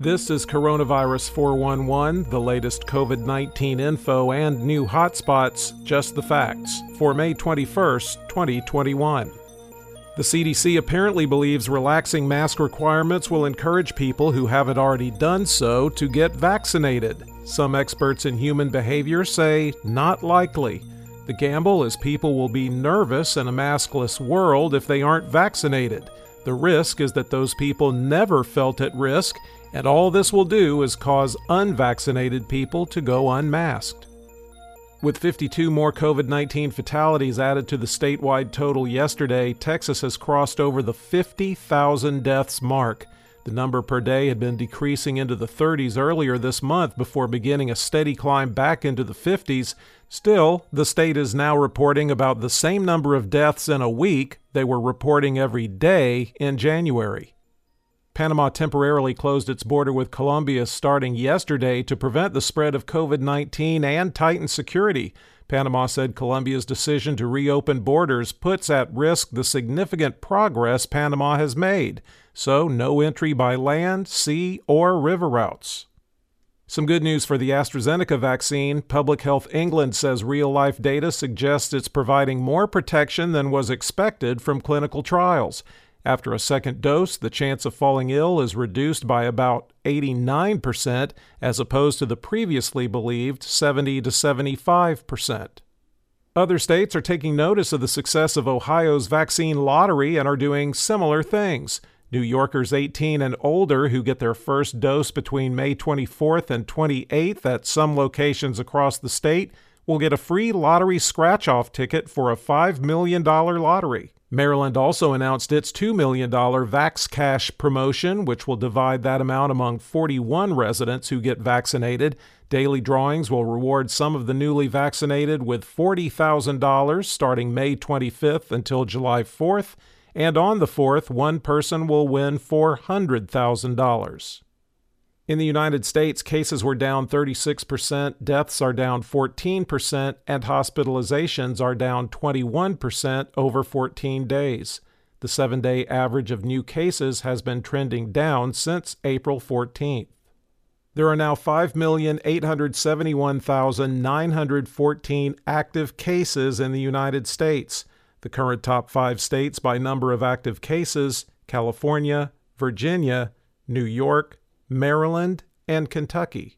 This is Coronavirus 411, the latest COVID 19 info and new hotspots, just the facts, for May 21st, 2021. The CDC apparently believes relaxing mask requirements will encourage people who haven't already done so to get vaccinated. Some experts in human behavior say not likely. The gamble is people will be nervous in a maskless world if they aren't vaccinated. The risk is that those people never felt at risk and all this will do is cause unvaccinated people to go unmasked. With 52 more COVID 19 fatalities added to the statewide total yesterday, Texas has crossed over the 50,000 deaths mark. The number per day had been decreasing into the 30s earlier this month before beginning a steady climb back into the 50s. Still, the state is now reporting about the same number of deaths in a week they were reporting every day in January. Panama temporarily closed its border with Colombia starting yesterday to prevent the spread of COVID 19 and tighten security. Panama said Colombia's decision to reopen borders puts at risk the significant progress Panama has made, so no entry by land, sea, or river routes. Some good news for the AstraZeneca vaccine. Public Health England says real life data suggests it's providing more protection than was expected from clinical trials. After a second dose, the chance of falling ill is reduced by about 89%, as opposed to the previously believed 70 to 75%. Other states are taking notice of the success of Ohio's vaccine lottery and are doing similar things. New Yorkers 18 and older who get their first dose between May 24th and 28th at some locations across the state will get a free lottery scratch off ticket for a $5 million lottery. Maryland also announced its $2 million Vax Cash promotion, which will divide that amount among 41 residents who get vaccinated. Daily drawings will reward some of the newly vaccinated with $40,000 starting May 25th until July 4th, and on the 4th, one person will win $400,000. In the United States, cases were down 36%, deaths are down 14%, and hospitalizations are down 21% over 14 days. The seven day average of new cases has been trending down since April 14th. There are now 5,871,914 active cases in the United States. The current top five states by number of active cases California, Virginia, New York, Maryland, and Kentucky.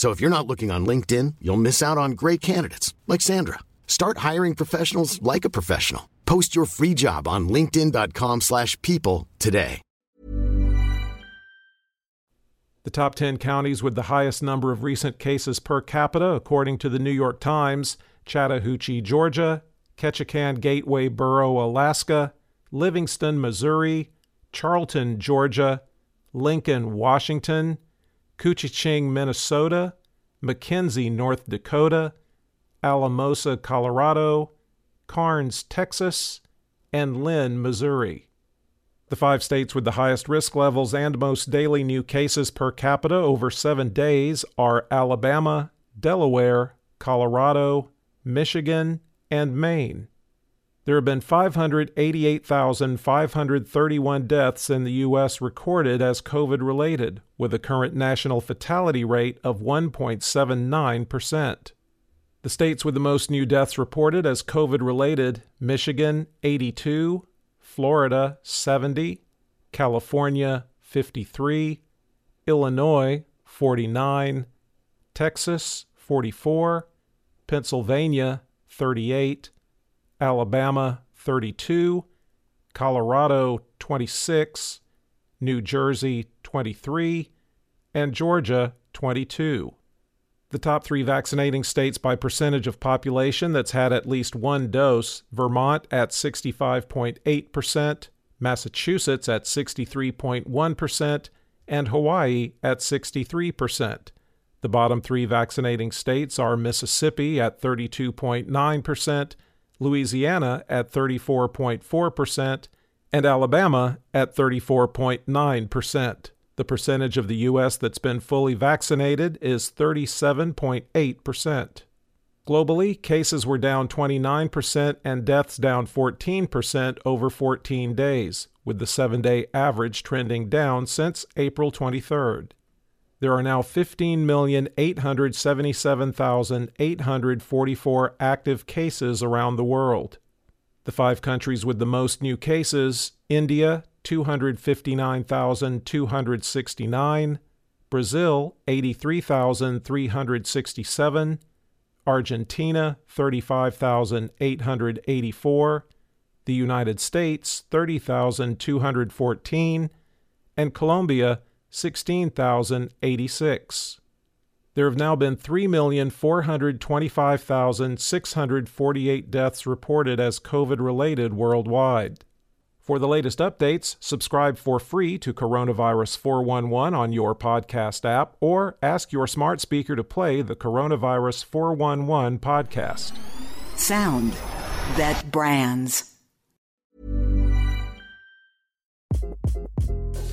So if you're not looking on LinkedIn, you'll miss out on great candidates like Sandra. Start hiring professionals like a professional. Post your free job on linkedin.com/people today. The top 10 counties with the highest number of recent cases per capita, according to the New York Times Chattahoochee, Georgia, Ketchikan Gateway Borough, Alaska, Livingston, Missouri, Charlton, Georgia, Lincoln, Washington, Koochiching, Minnesota, McKenzie, North Dakota, Alamosa, Colorado, Karnes, Texas, and Linn, Missouri. The five states with the highest risk levels and most daily new cases per capita over seven days are Alabama, Delaware, Colorado, Michigan, and Maine. There have been 588,531 deaths in the U.S. recorded as COVID related, with a current national fatality rate of 1.79%. The states with the most new deaths reported as COVID related Michigan, 82, Florida, 70, California, 53, Illinois, 49, Texas, 44, Pennsylvania, 38, Alabama 32, Colorado 26, New Jersey 23, and Georgia 22. The top three vaccinating states by percentage of population that's had at least one dose Vermont at 65.8%, Massachusetts at 63.1%, and Hawaii at 63%. The bottom three vaccinating states are Mississippi at 32.9%, Louisiana at 34.4%, and Alabama at 34.9%. The percentage of the U.S. that's been fully vaccinated is 37.8%. Globally, cases were down 29% and deaths down 14% over 14 days, with the seven day average trending down since April 23rd there are now 15,877,844 active cases around the world. The five countries with the most new cases India, 259,269, Brazil, 83,367, Argentina, 35,884, the United States, 30,214, and Colombia, 16,086. There have now been 3,425,648 deaths reported as COVID related worldwide. For the latest updates, subscribe for free to Coronavirus 411 on your podcast app or ask your smart speaker to play the Coronavirus 411 podcast. Sound that brands.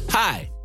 Hi,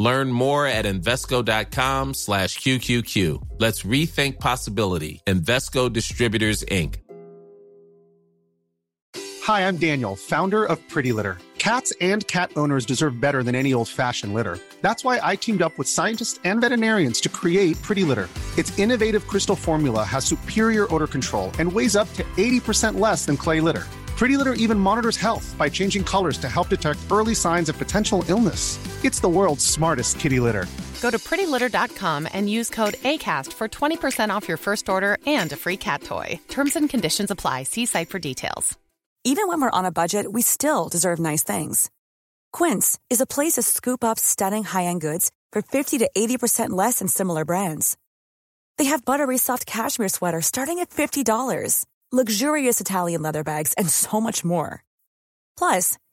Learn more at Invesco.com slash QQQ. Let's rethink possibility. Invesco Distributors, Inc. Hi, I'm Daniel, founder of Pretty Litter. Cats and cat owners deserve better than any old-fashioned litter. That's why I teamed up with scientists and veterinarians to create Pretty Litter. Its innovative crystal formula has superior odor control and weighs up to 80% less than clay litter. Pretty Litter even monitors health by changing colors to help detect early signs of potential illness. It's the world's smartest kitty litter. Go to prettylitter.com and use code ACAST for 20% off your first order and a free cat toy. Terms and conditions apply. See site for details. Even when we're on a budget, we still deserve nice things. Quince is a place to scoop up stunning high end goods for 50 to 80% less than similar brands. They have buttery soft cashmere sweaters starting at $50 luxurious Italian leather bags, and so much more. Plus,